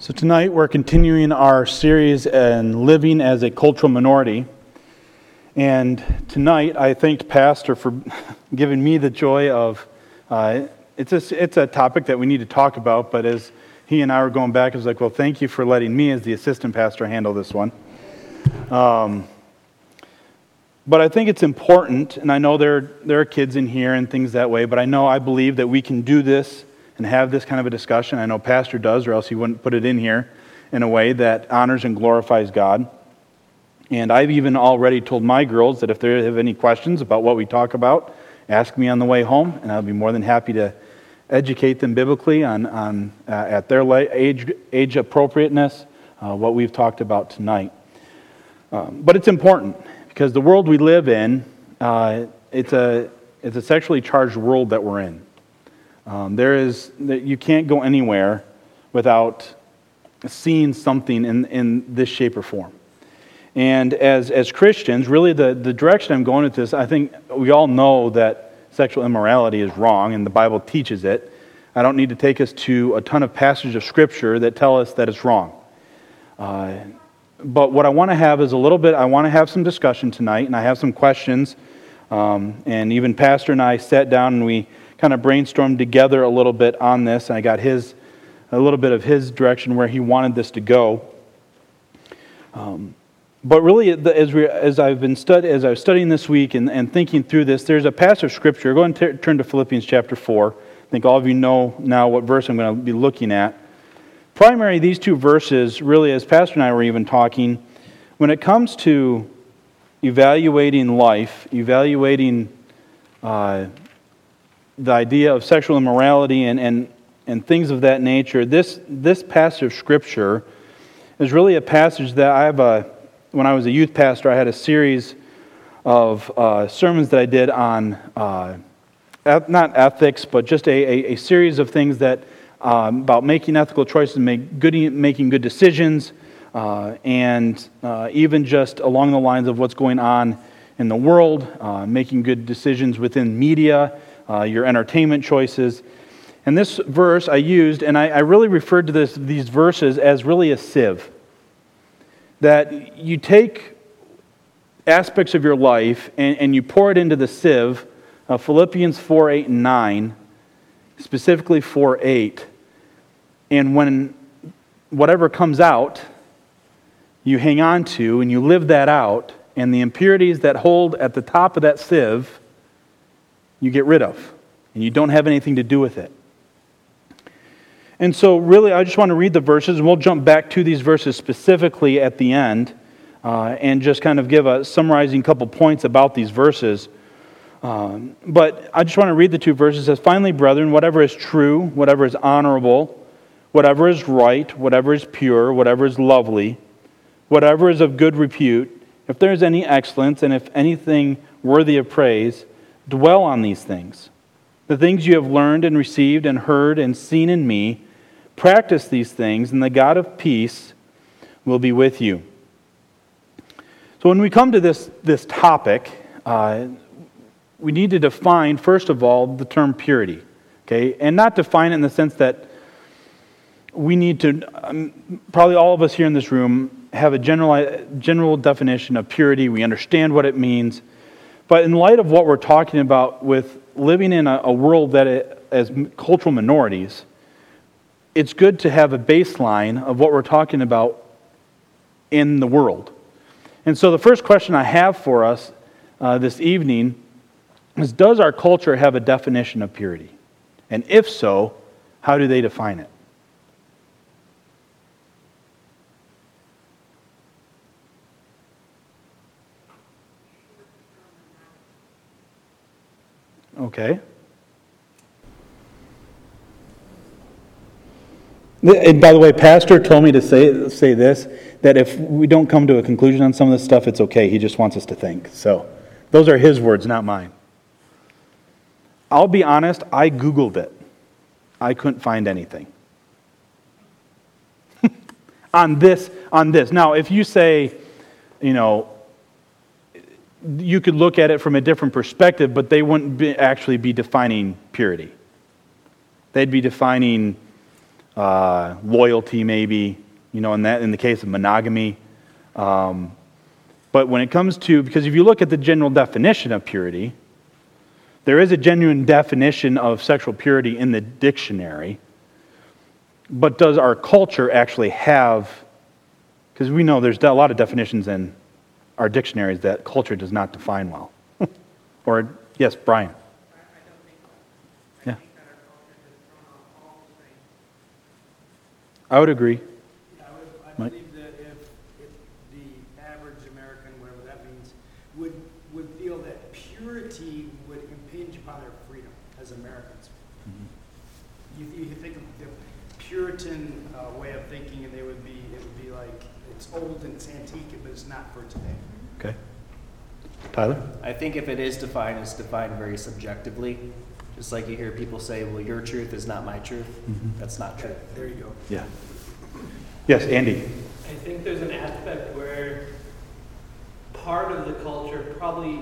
So, tonight we're continuing our series in living as a cultural minority. And tonight I thanked Pastor for giving me the joy of uh, it's, a, it's a topic that we need to talk about, but as he and I were going back, I was like, well, thank you for letting me, as the assistant pastor, handle this one. Um, but I think it's important, and I know there, there are kids in here and things that way, but I know I believe that we can do this and have this kind of a discussion. I know Pastor does, or else he wouldn't put it in here in a way that honors and glorifies God. And I've even already told my girls that if they have any questions about what we talk about, ask me on the way home, and I'll be more than happy to educate them biblically on, on uh, at their age, age appropriateness, uh, what we've talked about tonight. Um, but it's important because the world we live in, uh, it's, a, it's a sexually charged world that we're in. Um, there is, you can't go anywhere without seeing something in, in this shape or form. And as, as Christians, really the, the direction I'm going with this, I think we all know that sexual immorality is wrong and the Bible teaches it. I don't need to take us to a ton of passages of Scripture that tell us that it's wrong. Uh, but what I want to have is a little bit, I want to have some discussion tonight, and I have some questions. Um, and even Pastor and I sat down and we kind of brainstormed together a little bit on this, and I got his a little bit of his direction where he wanted this to go. Um, but really, as, we, as I've been study, as I was studying this week and, and thinking through this, there's a passage of scripture. Go and t- turn to Philippians chapter four. I think all of you know now what verse I'm going to be looking at. Primary, these two verses, really, as Pastor and I were even talking, when it comes to evaluating life, evaluating uh, the idea of sexual immorality and, and, and things of that nature, this, this passage of Scripture is really a passage that I have a, when I was a youth pastor, I had a series of uh, sermons that I did on uh, not ethics, but just a, a, a series of things that um, about making ethical choices, make good, making good decisions, uh, and uh, even just along the lines of what's going on in the world, uh, making good decisions within media uh, your entertainment choices. And this verse I used, and I, I really referred to this, these verses as really a sieve. That you take aspects of your life and, and you pour it into the sieve, uh, Philippians 4 8 and 9, specifically 4 8. And when whatever comes out, you hang on to and you live that out, and the impurities that hold at the top of that sieve you get rid of, and you don't have anything to do with it. And so, really, I just want to read the verses, and we'll jump back to these verses specifically at the end uh, and just kind of give a summarizing couple points about these verses. Um, but I just want to read the two verses. It says, Finally, brethren, whatever is true, whatever is honorable, whatever is right, whatever is pure, whatever is lovely, whatever is of good repute, if there is any excellence, and if anything worthy of praise, Dwell on these things. The things you have learned and received and heard and seen in me, practice these things, and the God of peace will be with you. So, when we come to this, this topic, uh, we need to define, first of all, the term purity. Okay? And not define it in the sense that we need to, um, probably all of us here in this room have a general, general definition of purity. We understand what it means. But in light of what we're talking about with living in a, a world that, it, as cultural minorities, it's good to have a baseline of what we're talking about in the world. And so the first question I have for us uh, this evening is Does our culture have a definition of purity? And if so, how do they define it? Okay. And by the way, Pastor told me to say, say this that if we don't come to a conclusion on some of this stuff, it's okay. He just wants us to think. So those are his words, not mine. I'll be honest, I Googled it. I couldn't find anything. on this, on this. Now, if you say, you know, you could look at it from a different perspective, but they wouldn't be, actually be defining purity. They'd be defining uh, loyalty, maybe, you know, in, that, in the case of monogamy. Um, but when it comes to, because if you look at the general definition of purity, there is a genuine definition of sexual purity in the dictionary. But does our culture actually have, because we know there's a lot of definitions in our dictionaries that culture does not define well. or, yes, Brian. Yeah. I would agree. I would, I believe that if, if the average American, whatever that means, would, would feel that purity would impinge upon their freedom as Americans. You, you think of the Puritan uh, way of thinking, and they would be, it would be like, it's old and it's antique, but it's not for today. Okay. Tyler? I think if it is defined, it's defined very subjectively. Just like you hear people say, well, your truth is not my truth. Mm-hmm. That's not true. There you go. Yeah. Yes, Andy. I think there's an aspect where part of the culture probably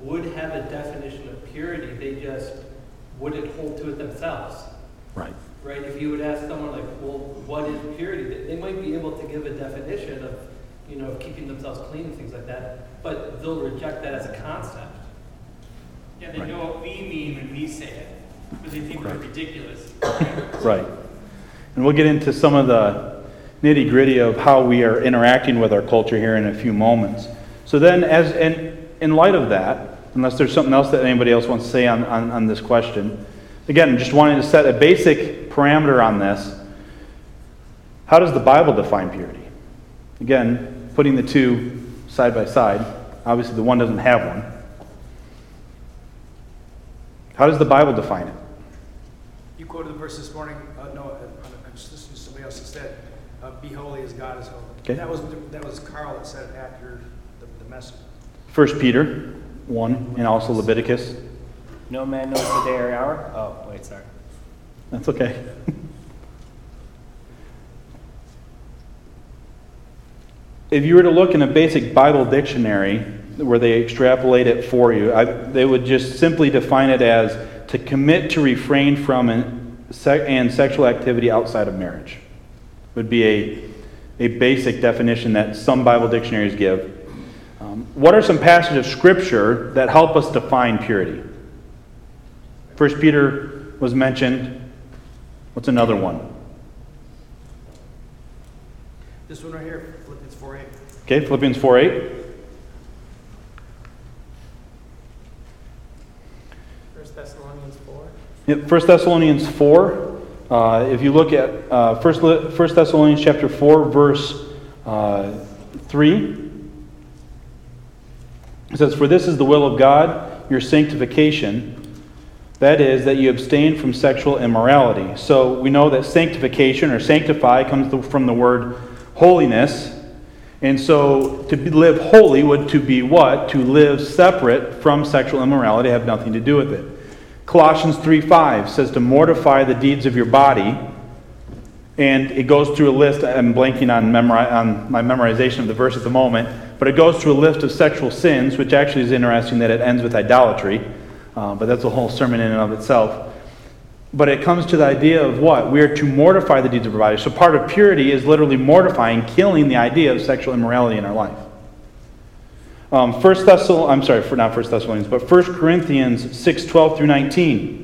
would have a definition of purity, they just wouldn't hold to it themselves, Right. Right? If you would ask someone like, well, what is purity? They- They might be able to give a definition of, you know, keeping themselves clean and things like that, but they'll reject that as a concept. Yeah, they Right. know what we mean when we say it, but they think we're ridiculous. Right. And we'll get into some of the nitty gritty of how we are interacting with our culture here in a few moments. So then, as in, in light of that, unless there's something else that anybody else wants to say on, on, on this question, again, just wanting to set a basic parameter on this. How does the Bible define purity? Again, putting the two side by side. Obviously, the one doesn't have one. How does the Bible define it? You quoted the verse this morning, uh, no, uh, I'm just listening to somebody else that said, uh, be holy as God is holy. Okay. That was, that was Carl that said it after the, the message. First Peter 1 and also Leviticus. No man knows the day or hour. Oh, wait, sorry. That's okay. if you were to look in a basic Bible dictionary where they extrapolate it for you, I, they would just simply define it as to commit to refrain from and, se- and sexual activity outside of marriage. Would be a, a basic definition that some Bible dictionaries give. Um, what are some passages of Scripture that help us define purity? First Peter was mentioned. What's another one? This one right here, Philippians 4 8. Okay, Philippians 4 8. First Thessalonians 4. Yep, 1 Thessalonians 4. Uh, if you look at uh, 1, 1 Thessalonians chapter 4, verse uh, 3, it says, For this is the will of God, your sanctification. That is, that you abstain from sexual immorality. So we know that sanctification or sanctify comes from the word holiness. And so to live holy would to be what? To live separate from sexual immorality, have nothing to do with it. Colossians 3:5 says to mortify the deeds of your body. And it goes through a list. I'm blanking on, memori- on my memorization of the verse at the moment, but it goes through a list of sexual sins, which actually is interesting that it ends with idolatry. Uh, but that's a whole sermon in and of itself. But it comes to the idea of what? We are to mortify the deeds of our body. So part of purity is literally mortifying, killing the idea of sexual immorality in our life. Um, First Thessalonians, I'm sorry, for not First Thessalonians, but 1 Corinthians 6, 12 through 19.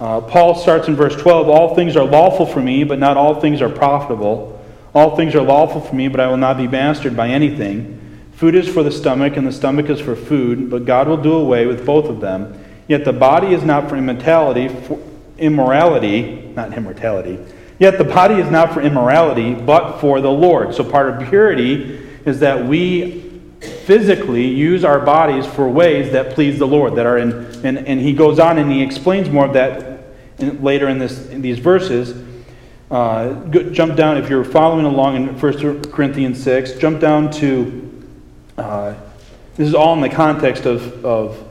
Uh, Paul starts in verse 12, All things are lawful for me, but not all things are profitable. All things are lawful for me, but I will not be mastered by anything. Food is for the stomach, and the stomach is for food, but God will do away with both of them. Yet the body is not for immortality, for immorality, not immortality. Yet the body is not for immorality, but for the Lord. So part of purity is that we physically use our bodies for ways that please the Lord, that are in, and, and he goes on and he explains more of that in, later in, this, in these verses. Uh, jump down, if you're following along in 1 Corinthians 6, jump down to, uh, this is all in the context of, of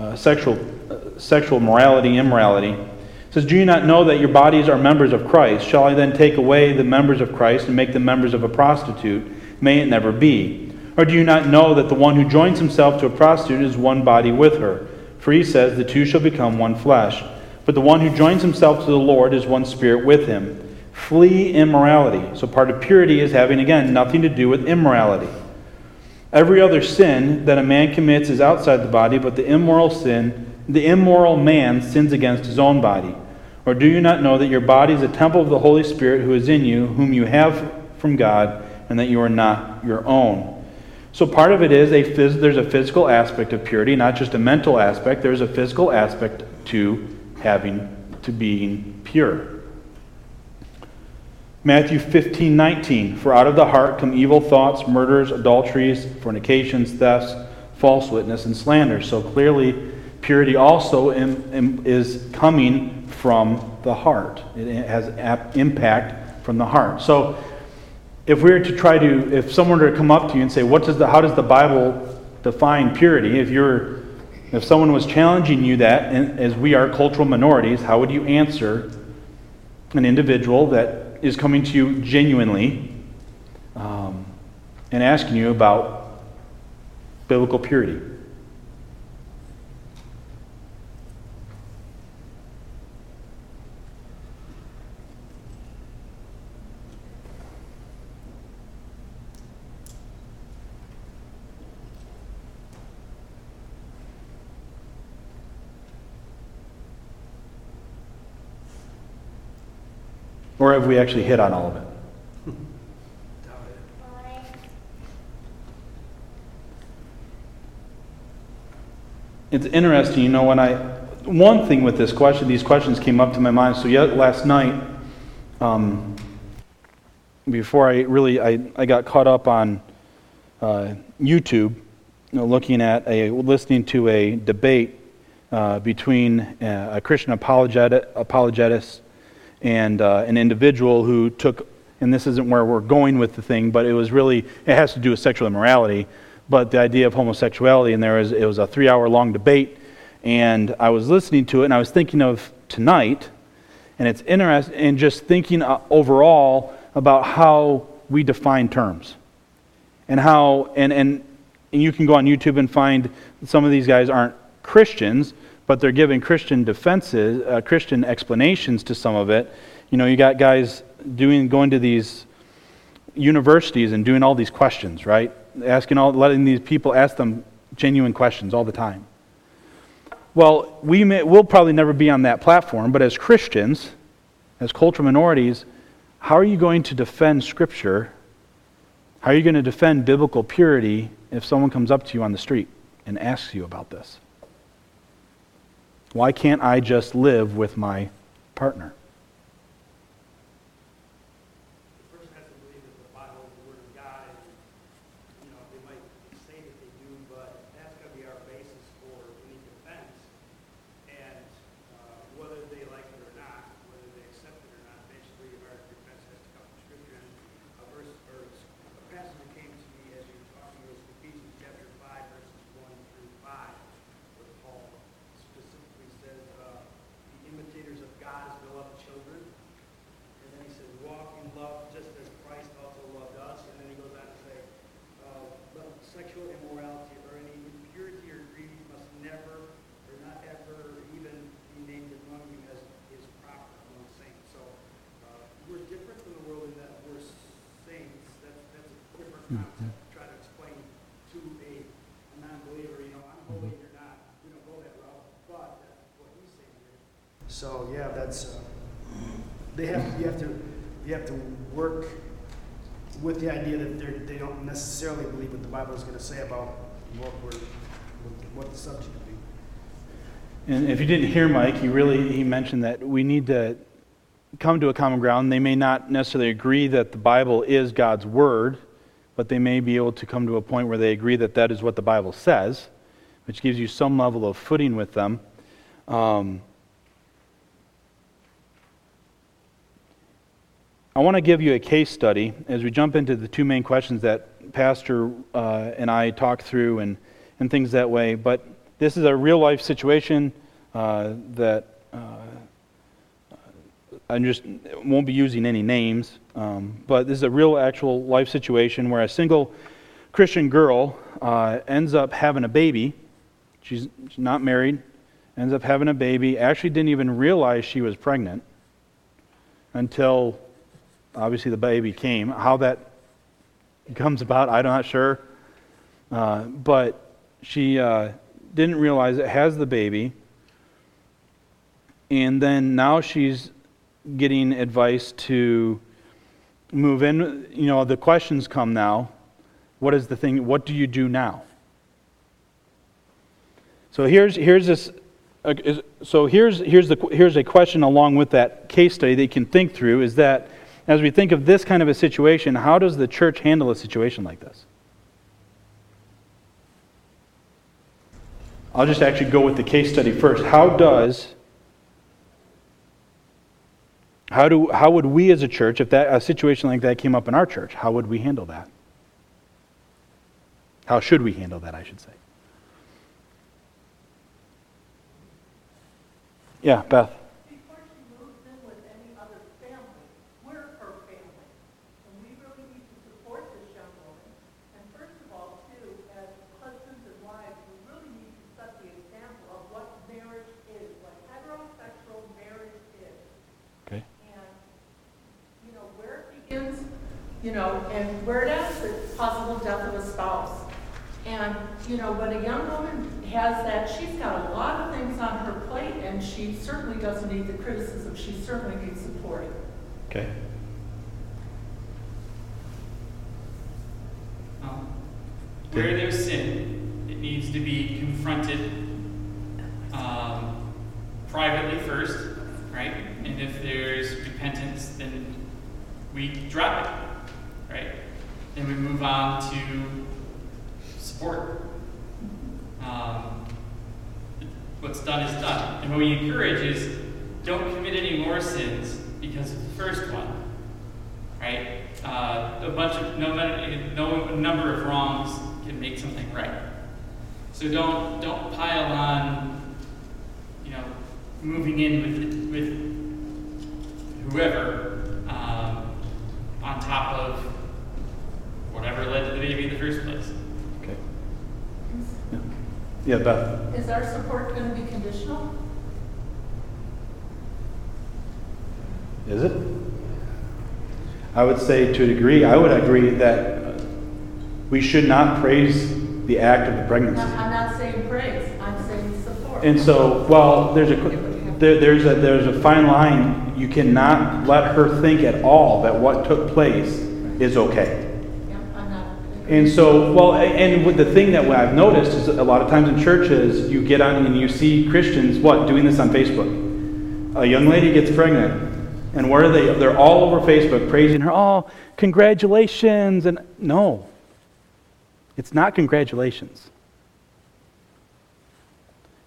uh, sexual, uh, sexual morality, immorality. It says, Do you not know that your bodies are members of Christ? Shall I then take away the members of Christ and make them members of a prostitute? May it never be. Or do you not know that the one who joins himself to a prostitute is one body with her? For he says, The two shall become one flesh. But the one who joins himself to the Lord is one spirit with him. Flee immorality. So part of purity is having, again, nothing to do with immorality. Every other sin that a man commits is outside the body, but the immoral sin, the immoral man sins against his own body. Or do you not know that your body is a temple of the Holy Spirit who is in you, whom you have from God, and that you are not your own? So part of it is a phys- there's a physical aspect of purity, not just a mental aspect. There's a physical aspect to having to being pure. Matthew 15, 19. For out of the heart come evil thoughts, murders, adulteries, fornications, thefts, false witness, and slander. So clearly, purity also is coming from the heart. It has impact from the heart. So if we were to try to, if someone were to come up to you and say, what does the, how does the Bible define purity? If you're, if someone was challenging you that, as we are cultural minorities, how would you answer an individual that is coming to you genuinely um, and asking you about biblical purity. Or have we actually hit on all of it? It's interesting, you know, when I, one thing with this question, these questions came up to my mind. So, yet last night, um, before I really, I, I got caught up on uh, YouTube, you know, looking at a, listening to a debate uh, between uh, a Christian apologetic, apologetics and uh, an individual who took, and this isn't where we're going with the thing, but it was really, it has to do with sexual immorality, but the idea of homosexuality, and there was, it was a three hour long debate, and I was listening to it, and I was thinking of tonight, and it's interesting, and just thinking uh, overall about how we define terms, and how, and, and, and you can go on YouTube and find some of these guys aren't Christians, but they're giving Christian defenses, uh, Christian explanations to some of it. You know, you got guys doing going to these universities and doing all these questions, right? Asking all, letting these people ask them genuine questions all the time. Well, we may, we'll probably never be on that platform, but as Christians, as cultural minorities, how are you going to defend Scripture? How are you going to defend biblical purity if someone comes up to you on the street and asks you about this? Why can't I just live with my partner? Try to explain to a non-believer, you know, I'm holy, you're not, we don't go that route, but that's what he's saying here. So, yeah, that's, uh, they have, you have to, you have to work with the idea that they're, they don't necessarily believe what the Bible is gonna say about what we're, what the subject would be. And if you didn't hear Mike, he really he mentioned that we need to come to a common ground. They may not necessarily agree that the Bible is God's word, but they may be able to come to a point where they agree that that is what the Bible says, which gives you some level of footing with them. Um, I want to give you a case study as we jump into the two main questions that Pastor uh, and I talk through and, and things that way. But this is a real life situation uh, that uh, I just won't be using any names, um, but this is a real actual life situation where a single Christian girl uh, ends up having a baby. She's, she's not married, ends up having a baby, actually didn't even realize she was pregnant until obviously the baby came. How that comes about, I'm not sure. Uh, but she uh, didn't realize it has the baby. And then now she's getting advice to move in. You know, the questions come now. What is the thing? What do you do now? So here's, here's this. Is- so here's, here's, the, here's a question along with that case study that you can think through is that as we think of this kind of a situation, how does the church handle a situation like this? I'll just actually go with the case study first. How does how do how would we as a church, if that a situation like that came up in our church, how would we handle that? How should we handle that, I should say? Yeah, Beth. Before she moves in with any other family, we're her family. And we really need to support this young woman. And first of all, too, as husbands and wives, we really need to set the example of what marriage is, what heterosexual marriage is. Okay. And, you know, where it begins, you know, and where it ends, the possible death of a spouse. And, you know, when a young woman has that, she's got a lot of things on her plate, and she certainly doesn't need the criticism, she certainly needs support. Okay. Um, Where there's sin, it needs to be confronted um, privately first, right? And if there's repentance, then we drop it, right? Then we move on to support. Um, what's done is done. And what we encourage is don't commit any more sins because of the first one, right? Uh, a bunch of no, matter- no number of wrongs can make something right. So don't don't pile on, you know, moving in with with whoever um, on top of whatever led to the baby in the first place. Okay. Yeah, yeah Beth. Is our support going to be conditional? Is it? I would say to a degree, I would agree that uh, we should not praise the act of the pregnancy. I'm I'm not saying praise, I'm saying support. And so, well, there's a there, there's a there's a fine line. You cannot let her think at all that what took place is okay. And so, well, and with the thing that I've noticed is a lot of times in churches, you get on and you see Christians what doing this on Facebook. A young lady gets pregnant, and where are they? They're all over Facebook praising her. Oh, congratulations! And no, it's not congratulations.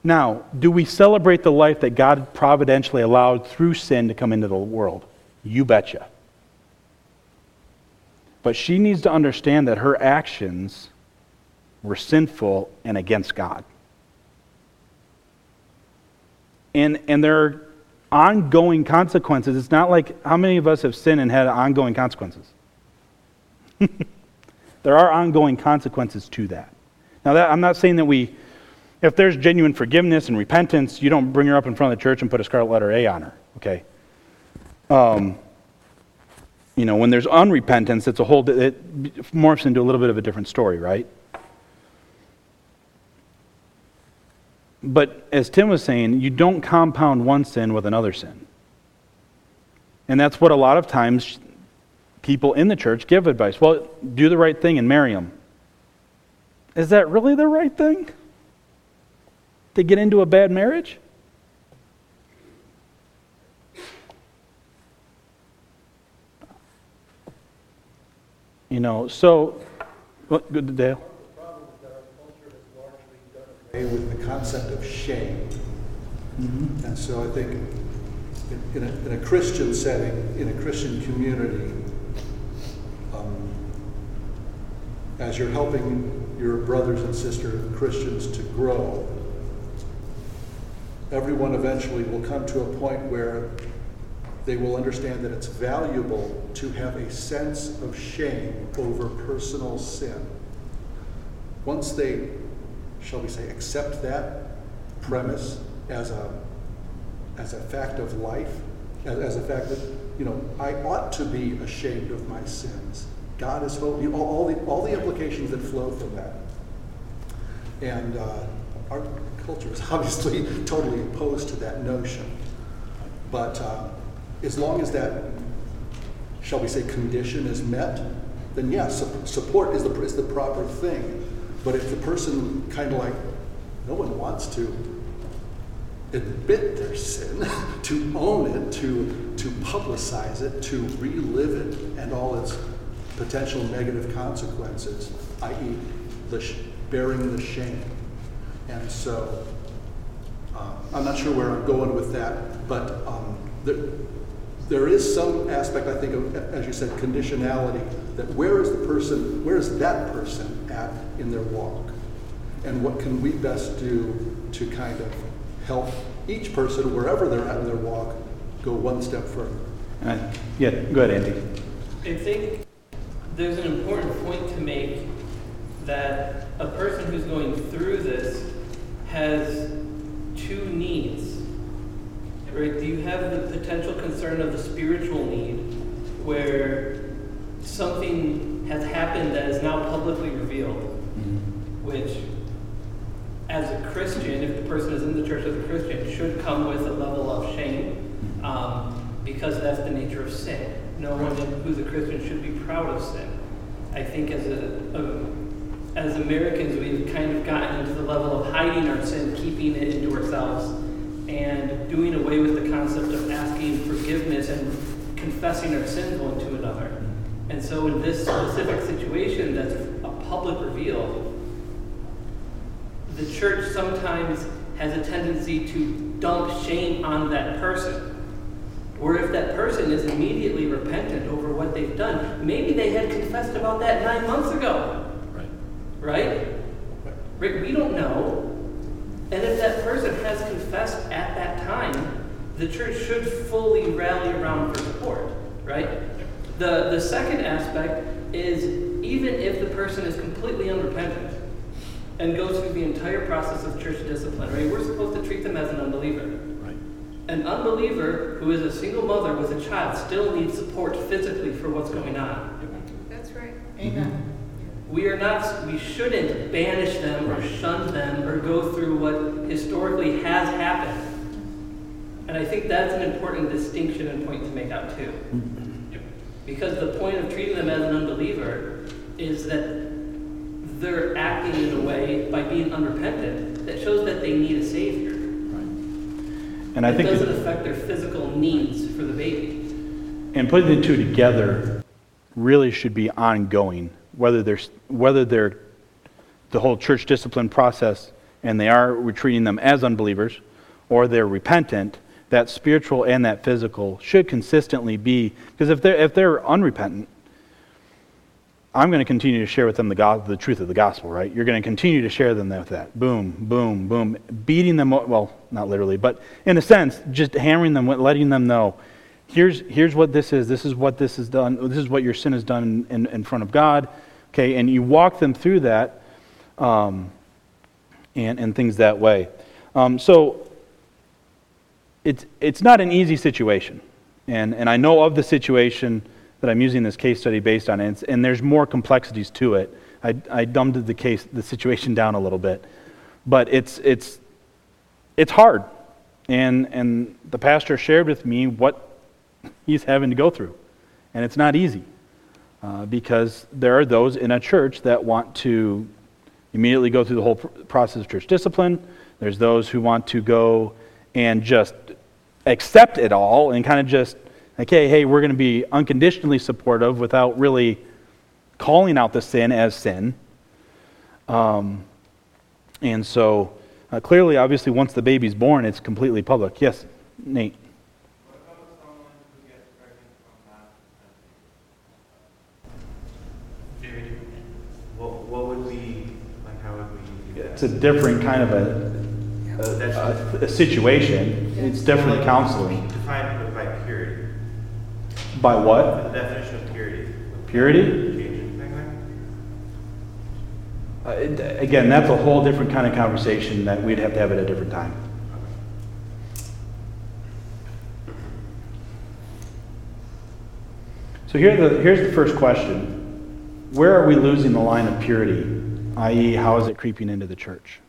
Now, do we celebrate the life that God providentially allowed through sin to come into the world? You betcha. But she needs to understand that her actions were sinful and against God. And, and there are ongoing consequences. It's not like how many of us have sinned and had ongoing consequences? there are ongoing consequences to that. Now, that, I'm not saying that we, if there's genuine forgiveness and repentance, you don't bring her up in front of the church and put a scarlet letter A on her, okay? Um, you know, when there's unrepentance, it's a whole, it morphs into a little bit of a different story, right? But as Tim was saying, you don't compound one sin with another sin. And that's what a lot of times people in the church give advice. Well, do the right thing and marry them. Is that really the right thing? To get into a bad marriage? You know, so, what, good, to Dale? The problem that our culture has largely done away with the concept of shame. And so I think in- in a, in a Christian setting, in a Christian community, um, as you're helping your brothers and sisters, Christians to grow, everyone eventually will come to a point where they will understand that it's valuable to have a sense of shame over personal sin. Once they, shall we say, accept that premise as a, as a fact of life, as, as the fact that, you know, I ought to be ashamed of my sins. God is holy, all, all the, all the implications that flow from that. And uh, our culture is obviously totally opposed to that notion. But uh, as long as that, shall we say, condition is met, then yes, su- support is the, is the proper thing. But if the person kind of like, no one wants to admit their sin, to own it, to, to publicize it, to relive it and all its potential negative consequences, i.e., the sh- bearing the shame. And so, uh, I'm not sure where I'm going with that, but um, there, there is some aspect, I think, of, as you said, conditionality. That where is the person, where is that person at in their walk, and what can we best do to kind of help each person, wherever they're at in their walk, go one step further. And Yeah, go ahead, Andy. I think there's an important point to make that a person who's going through this has two needs. Right? Do you have the potential concern of the spiritual need where something has happened that is now publicly revealed, which as a Christian, if the person is in the church as a Christian, should come with a level of shame um, because that's the nature of sin. No one who's a Christian should be proud of sin. I think as a, a as Americans, we've kind of gotten into the level of hiding our sin, keeping it into ourselves, and doing away with the concept of asking forgiveness and confessing our sins one to another. And so, in this specific situation that's a public reveal, the church sometimes has a tendency to dump shame on that person. Or if that person is immediately repentant over what they've done, maybe they had confessed about that nine months ago. Right. Right? Right? We don't know. And if that person has confessed at that time, the church should fully rally around for support. Right? The, the second aspect is even if the person is completely unrepentant and goes through the entire process of church discipline, right? We're supposed to treat them as an unbeliever. Right. An unbeliever who is a single mother with a child still needs support physically for what's going on. That's right. Mm-hmm. Amen. We are not, we shouldn't banish them or shun them or go through what historically has happened. And I think that's an important distinction and point to make out too. Because the point of treating them as an unbeliever is that they're acting in a way by being unrepentant that shows that they need a savior. And I think it think, doesn't that- affect their physical needs for the baby. and putting the two together really should be ongoing, whether there's, whether they're the whole church discipline process and they are, we're treating them as unbelievers, or they're repentant, that spiritual and that physical should consistently be, because if they're, if they're unrepentant, I'm going to continue to share with them the, God, the truth of the gospel, right? You're going to continue to share them with that. Boom, boom, boom. Beating them, well, not literally, but in a sense, just hammering them, letting them know, here's, here's what this is. This is what this has done. This is what your sin has done in, in front of God. Okay, and you walk them through that um, and, and things that way. Um, so it's, it's not an easy situation. And, and I know of the situation that I'm using this case study based on, and, and there's more complexities to it. I, I dumbed the case, the situation down a little bit, but it's, it's, it's hard. And, and the pastor shared with me what he's having to go through, and it's not easy uh, because there are those in a church that want to immediately go through the whole pr- process of church discipline. There's those who want to go and just accept it all and kind of just, okay, hey, we're going to be unconditionally supportive without really calling out the sin as sin. Um, and so, uh, clearly, obviously, once the baby's born, it's completely public. Yes, Nate. What about someone who gets pregnant from that? Very different. What, what would be, like, how would we do that? It's a different kind of a, that's a, a situation. It's different Like, counseling. Defined by purity. By what? The definition of purity. Purity? Change anything there? Uh, it- Again, that's a whole different kind of conversation that we'd have to have at a different time. So here the, here's the first question. Where are we losing the line of purity? I.e., how is it creeping into the church?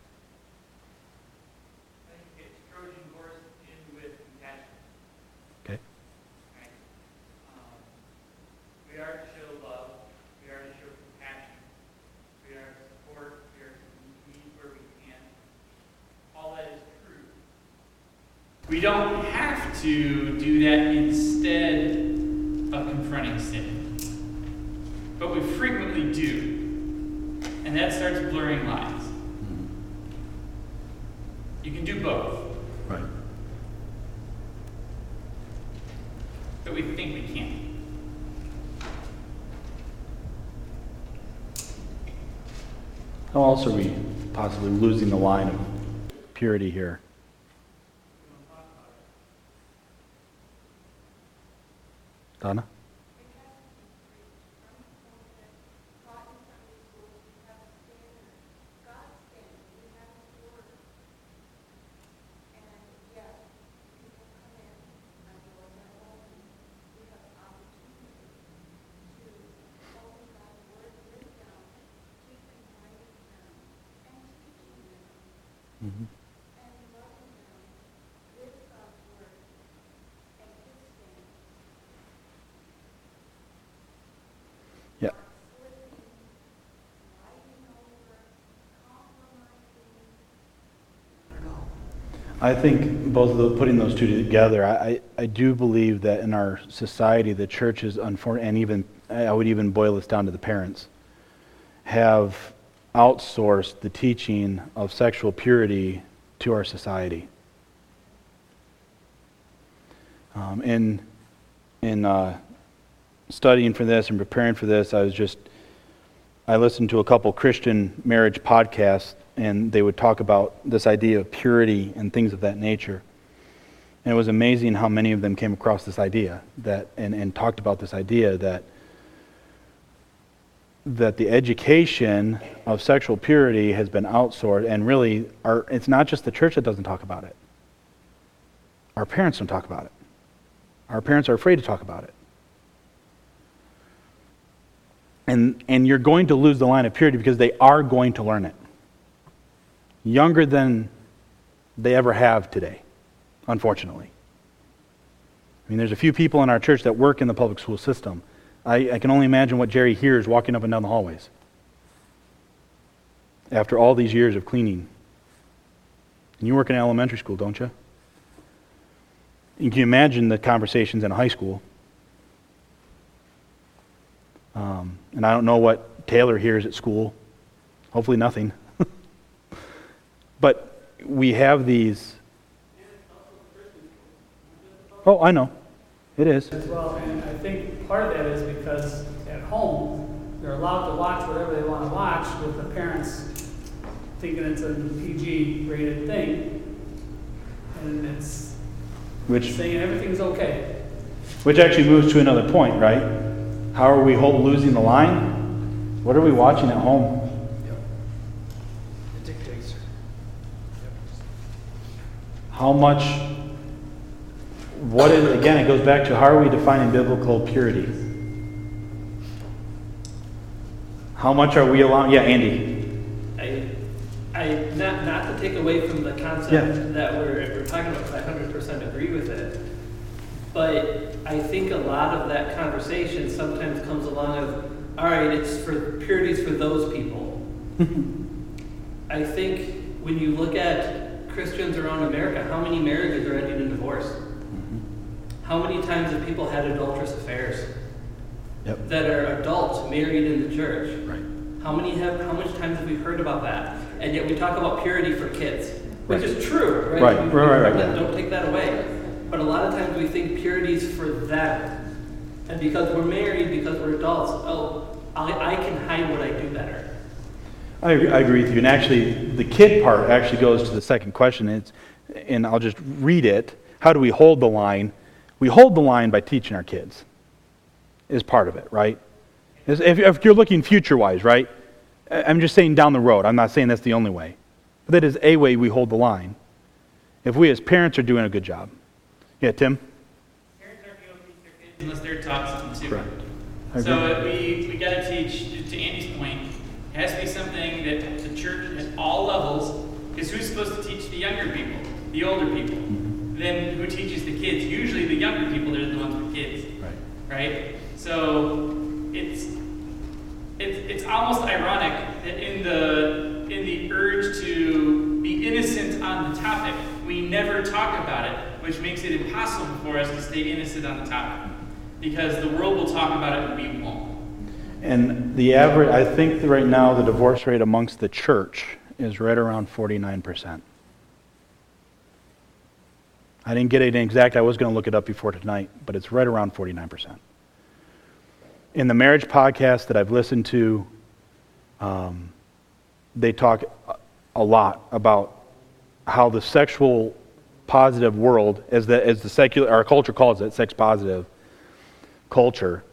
Okay. We are to show love, we are to show compassion, we are to support, we are to meet where we can. All that is true. We don't have to do that instead of confronting sin. But we frequently do. And that starts blurring lines. Mm-hmm. You can do both, Right. but we think we can. How else are we possibly losing the line of purity here? Donna? I think both of putting those two together, I, I do believe that in our society, the churches, unfor- and even, I would even boil this down to the parents, have outsourced the teaching of sexual purity to our society. Um, in in uh, studying for this and preparing for this, I was just I listened to a couple Christian marriage podcasts, and they would talk about this idea of purity and things of that nature. And it was amazing how many of them came across this idea that and, and talked about this idea that that the education of sexual purity has been outsourced and really our, it's not just the church that doesn't talk about it. Our parents don't talk about it. Our parents are afraid to talk about it. And, and you're going to lose the line of purity because they are going to learn it. Younger than they ever have today, unfortunately. I mean, there's a few people in our church that work in the public school system. I, I can only imagine what Jerry hears walking up and down the hallways after all these years of cleaning. And you work in elementary school, don't you? You can imagine the conversations in high school. Um, and I don't know what Taylor hears at school. Hopefully, nothing. But we have these. Oh, I know. It is. as well, and I think part of that is because at home, they're allowed to watch whatever they want to watch with the parents thinking it's a PG rated thing. And it's Which, saying everything's okay. which actually moves to another point, right? How are we losing the line? What are we watching at home? It dictates. How much, what is, again, it goes back to how are we defining biblical purity? How much are we allowing, yeah, Andy? I, I, not, not to take away from the concept Yeah. that we're, we're talking about, I hundred percent agree with it. But I think a lot of that conversation sometimes comes along of, all right, it's for, purity's for those people. I think when you look at Christians around America, how many marriages are ending in divorce? Mm-hmm. How many times have people had adulterous affairs? Yep. That are adults married in the church? Right. How many have, how much times have we heard about that? And yet we talk about purity for kids, which is true, right? Right, We- right, right, right, we- Don't take that away. But a lot of times we think purity is for them. And because we're married, because we're adults, oh, I, I can hide what I do better. I, agree- I agree with you. And actually, the kid part actually goes to the second question. It's, and I'll just read it. How do we hold the line? We hold the line by teaching our kids, is part of it, right? If, if you're looking future wise, right? I'm just saying down the road. I'm not saying that's the only way. But that is a way we hold the line. If we as parents are doing a good job. Yeah, Tim? Parents aren't going to teach their kids unless they're taught something too. Correct. So uh, we, we gotta teach, to Andy's point, it has to be something that the church at all levels, because who's supposed to teach the younger people, the older people? Mm-hmm. Then who teaches the kids? Usually the younger people, they're the ones with kids, Right. right? So it's, it's, it's almost ironic that in the, in the urge to be innocent on the topic, we never talk about it, which makes it impossible for us to stay innocent on the topic. Because the world will talk about it and we won't. And the average, I think right now, the divorce rate amongst the church is right around 49%. I didn't get it exact, I was going to look it up before tonight, but it's right around 49%. In the marriage podcast that I've listened to, um, they talk a- a lot about how the sexual positive world, as the, as the secular, our culture calls it, sex positive culture,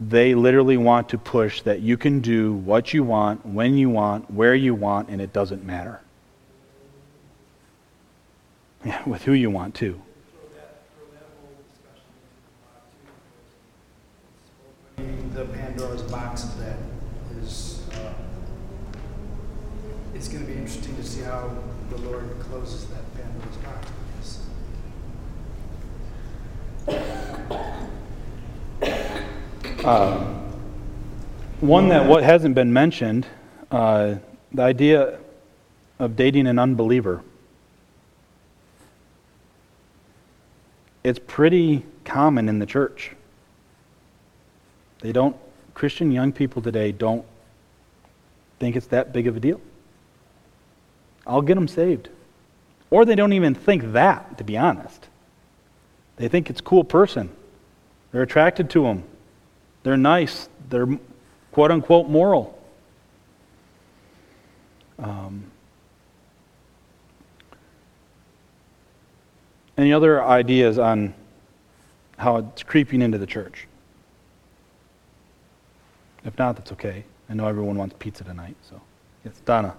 they literally want to push that you can do what you want, when you want, where you want, and it doesn't matter. Yeah, with who you want too. The Pandora's box of that is, uh, it's gonna be interesting to see how the Lord closes that Pandora's box. Um, one that what hasn't been mentioned, uh, the idea of dating an unbeliever. It's pretty common in the church. They don't, Christian young people today don't think it's that big of a deal. I'll get them saved. Or they don't even think that, to be honest. They think it's a cool person. They're attracted to him. They're nice. They're quote unquote moral. Um, any other ideas on how it's creeping into the church? If not, that's okay. I know everyone wants pizza tonight, so. Yes, Donna.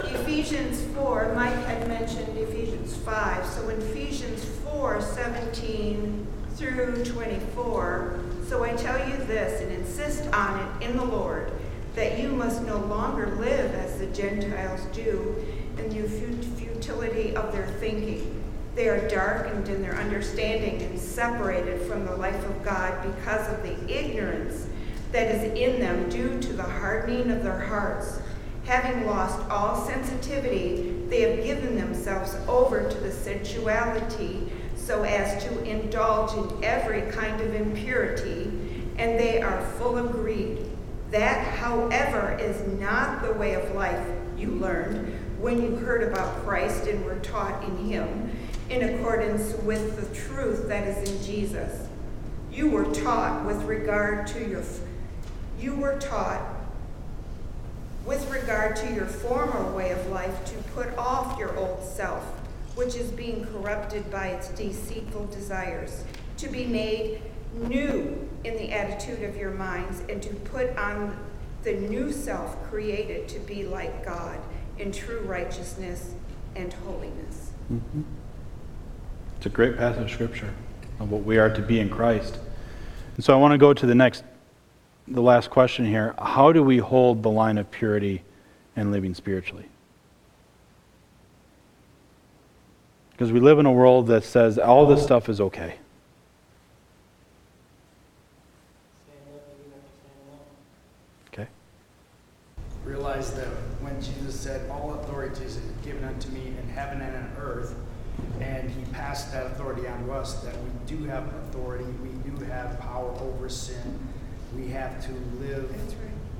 Ephesians 4, Mike had mentioned Ephesians 5. So in Ephesians 4, 17 through 24, so I tell you this and insist on it in the Lord, that you must no longer live as the Gentiles do in the futility of their thinking. They are darkened in their understanding and separated from the life of God because of the ignorance that is in them due to the hardening of their hearts. Having lost all sensitivity, they have given themselves over to the sensuality so as to indulge in every kind of impurity, and they are full of greed. That, however, is not the way of life you learned when you heard about Christ and were taught in Him, in accordance with the truth that is in Jesus. You were taught with regard to your you were taught with regard to your former way of life to put off your old self, which is being corrupted by its deceitful desires, to be made new in the attitude of your minds, and to put on the new self created to be like God in true righteousness and holiness. Mm-hmm. It's a great passage of scripture of what we are to be in Christ. And so I want to go to the next, the last question here. How do we hold the line of purity and living spiritually? Because we live in a world that says all this stuff is okay. Okay? Realize that when Jesus said, All authority is given unto me in heaven and on earth, and he passed that authority on to us, that we do have authority, we do have power over sin. We have to live,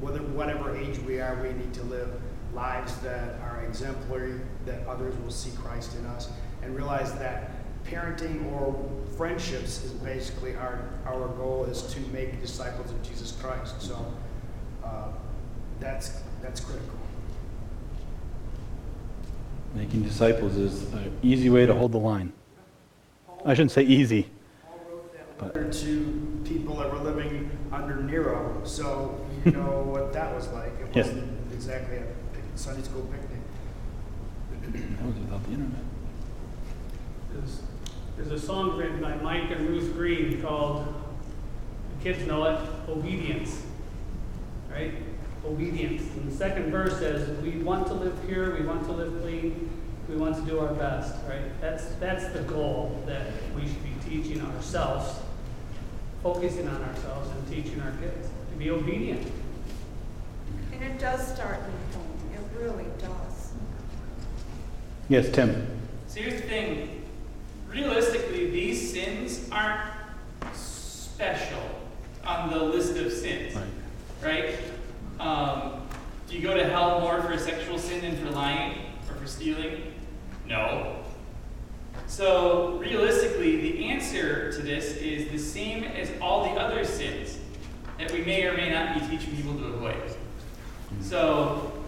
whether, whatever age we are, we need to live lives that are exemplary, that others will see Christ in us, and realize that parenting or friendships is basically our, our goal is to make disciples of Jesus Christ. So uh, that's, that's critical. Making disciples is an easy way to hold the line. I shouldn't say easy. But- to people that were living under Nero, so you know what that was like. It wasn't exactly a Sunday school picnic. That was without the internet. There's, there's a song written by Mike and Ruth Green called the kids know it, obedience. Right? Obedience. And the second verse says, we want to live pure, we want to live clean, we want to do our best, right? That's, that's the goal that we should be teaching ourselves, focusing on ourselves and teaching our kids to be obedient. And it does start in home, it really does. Yes, Tim. So here's the thing. Realistically, these sins aren't special on the list of sins, right? Um, do you go to hell more for a sexual sin than for lying or for stealing? No. So realistically, the answer to this is the same as all the other sins that we may or may not be teaching people to avoid. So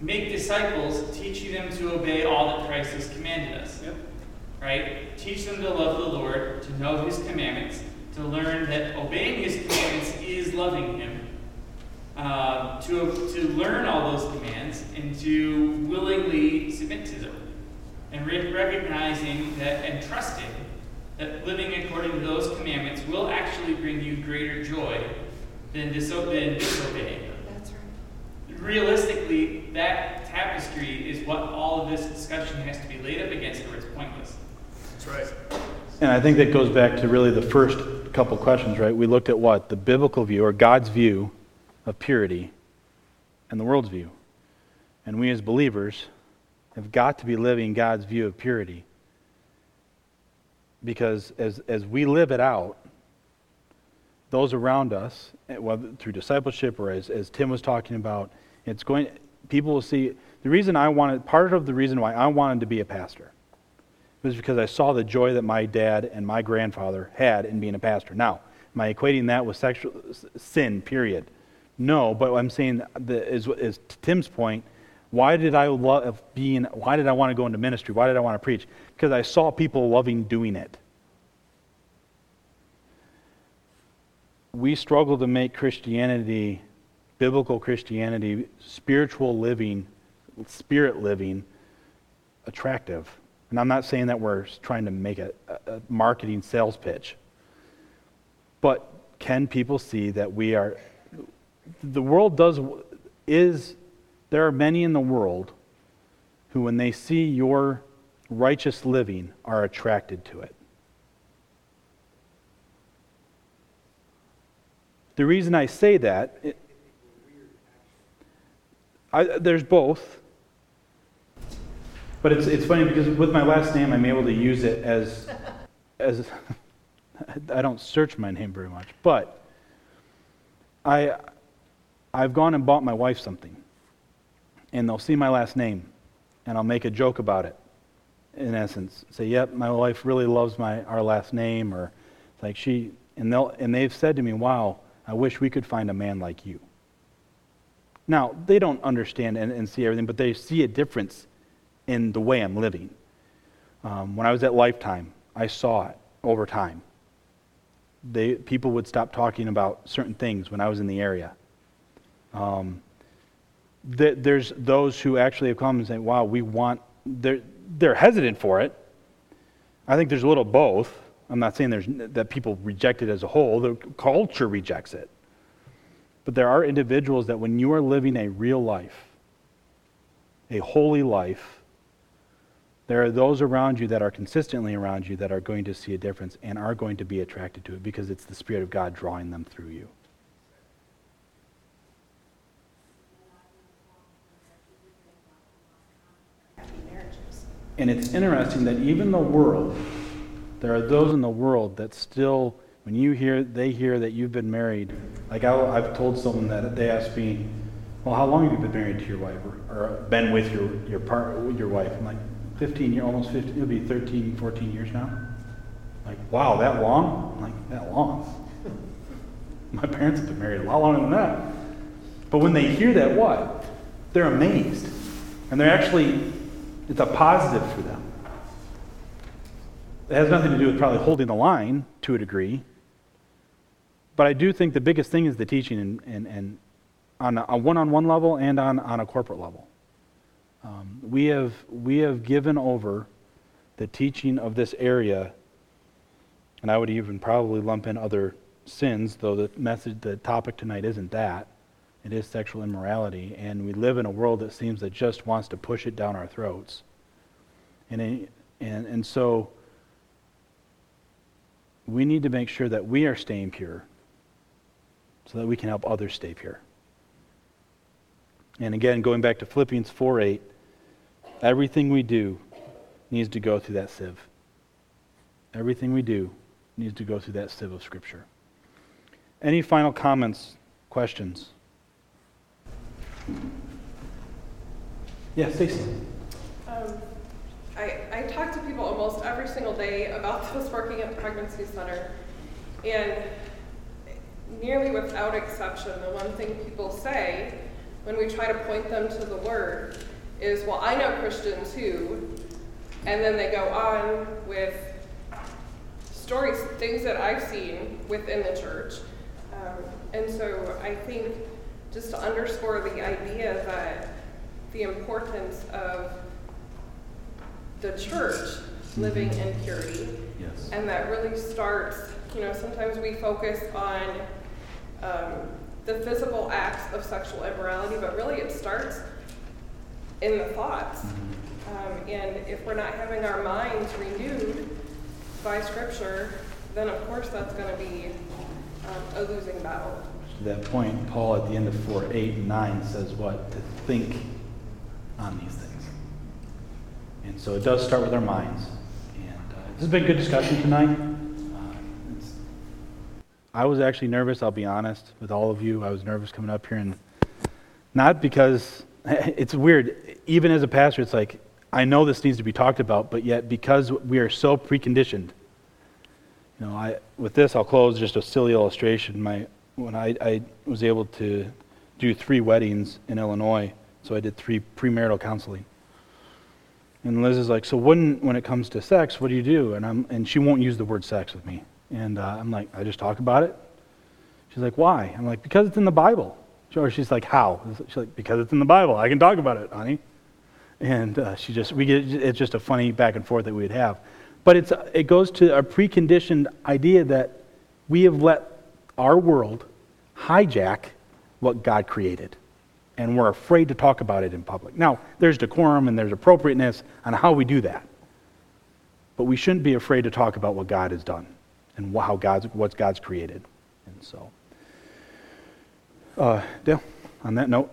make disciples, teaching them to obey all that Christ has commanded us. Yep. Right? Teach them to love the Lord, to know His commandments, to learn that obeying His commandments is loving Him, uh, to, to learn all those commands, and to willingly submit to them. And re- recognizing that and trusting that living according to those commandments will actually bring you greater joy than, diso- than disobeying them That's right. realistically, that tapestry is what all of this discussion has to be laid up against, or it's pointless. And I think that goes back to really the first couple questions, right? We looked at what? The biblical view or God's view of purity and the world's view. And we as believers have got to be living God's view of purity. Because as, as we live it out, those around us, eh, whether through discipleship or as, as Tim was talking about, it's going, people will see. The reason I wanted, part of the reason why I wanted to be a pastor was because I saw the joy that my dad and my grandfather had in being a pastor. Now, am I equating that with sexual sin, period? No, but I'm saying, the, is, is to Tim's point, why did I love being, why did I want to go into ministry? Why did I want to preach? Because I saw people loving doing it. We struggle to make Christianity, biblical Christianity, spiritual living, spirit living, attractive. And I'm not saying that we're trying to make a, a marketing sales pitch. But can people see that we are, the world does, is, there are many in the world who, when they see your righteous living, are attracted to it. The reason I say that, it, I, there's both. But it's, it's funny because with my last name, I'm able to use it as, as I don't search my name very much. But I, I've gone and bought my wife something, and they'll see my last name, and I'll make a joke about it. In essence, say, "Yep, my wife really loves my our last name," or like she, and they'll and they've said to me, "Wow, I wish we could find a man like you." Now they don't understand and, and see everything, but they see a difference in the way I'm living. Um, when I was at Lifetime, I saw it over time. They, people would stop talking about certain things when I was in the area. Um, th- there's those who actually have come and say, wow, we want, they're, they're hesitant for it. I think there's a little both. I'm not saying there's, that people reject it as a whole, the culture rejects it. But there are individuals that when you are living a real life, a holy life, there are those around you that are consistently around you that are going to see a difference and are going to be attracted to it because it's the Spirit of God drawing them through you. And it's interesting that even the world, there are those in the world that still, when you hear, they hear that you've been married. Like I, have told someone that they asked me, "Well, how long have you been married to your wife, or, or been with your your part your wife?" I'm like, 15 years, almost 15, it'll be 13, 14 years now. Like, wow, that long? I'm like, that long? My parents have been married a lot longer than that. But when they hear that, what? They're amazed. And they're actually, it's a positive for them. It has nothing to do with probably holding the line to a degree. But I do think the biggest thing is the teaching and, and, and on a one on one level and on, on a corporate level. Um, we, have, we have given over the teaching of this area, and I would even probably lump in other sins, though the message, the topic tonight isn't that. It is sexual immorality, and we live in a world that seems that just wants to push it down our throats. And, and, and so we need to make sure that we are staying pure so that we can help others stay pure. And again, going back to Philippians 4 8, everything we do needs to go through that sieve. Everything we do needs to go through that sieve of Scripture. Any final comments, questions? Yeah, Stacy. Um, I, I talk to people almost every single day about this working at the pregnancy center, and nearly without exception, the one thing people say when we try to point them to the word is, "Well, I know Christians who," and then they go on with stories, things that I've seen within the church, um, and so I think just to underscore the idea that the importance of the church living in purity. Yes. And that really starts, you know, sometimes we focus on um, the physical acts of sexual immorality, but really it starts in the thoughts. Um, and if we're not having our minds renewed by Scripture, then of course that's going to be um, a losing battle. To that point, Paul at the end of 4 8 and 9 says what? To think on these things. And so it does start with our minds. And uh, this has been a good discussion tonight. I was actually nervous, I'll be honest, with all of you. I was nervous coming up here, and not because it's weird. Even as a pastor, it's like, I know this needs to be talked about, but yet because we are so preconditioned, you know, I, with this, I'll close just a silly illustration. My, when I, I was able to do three weddings in Illinois, so I did three premarital counseling. And Liz is like, so when, when it comes to sex, what do you do? And, I'm, and she won't use the word sex with me. And uh, I'm like, I just talk about it. She's like, why? I'm like, because it's in the Bible. Or she's like, how? She's like, because it's in the Bible. I can talk about it, honey. And uh, she just, we get, it's just a funny back and forth that we'd have. But it's, it goes to a preconditioned idea that we have let our world hijack what God created. And we're afraid to talk about it in public. Now, there's decorum and there's appropriateness on how we do that. But we shouldn't be afraid to talk about what God has done and how God's, what God's created. And so, uh, Dale, on that note,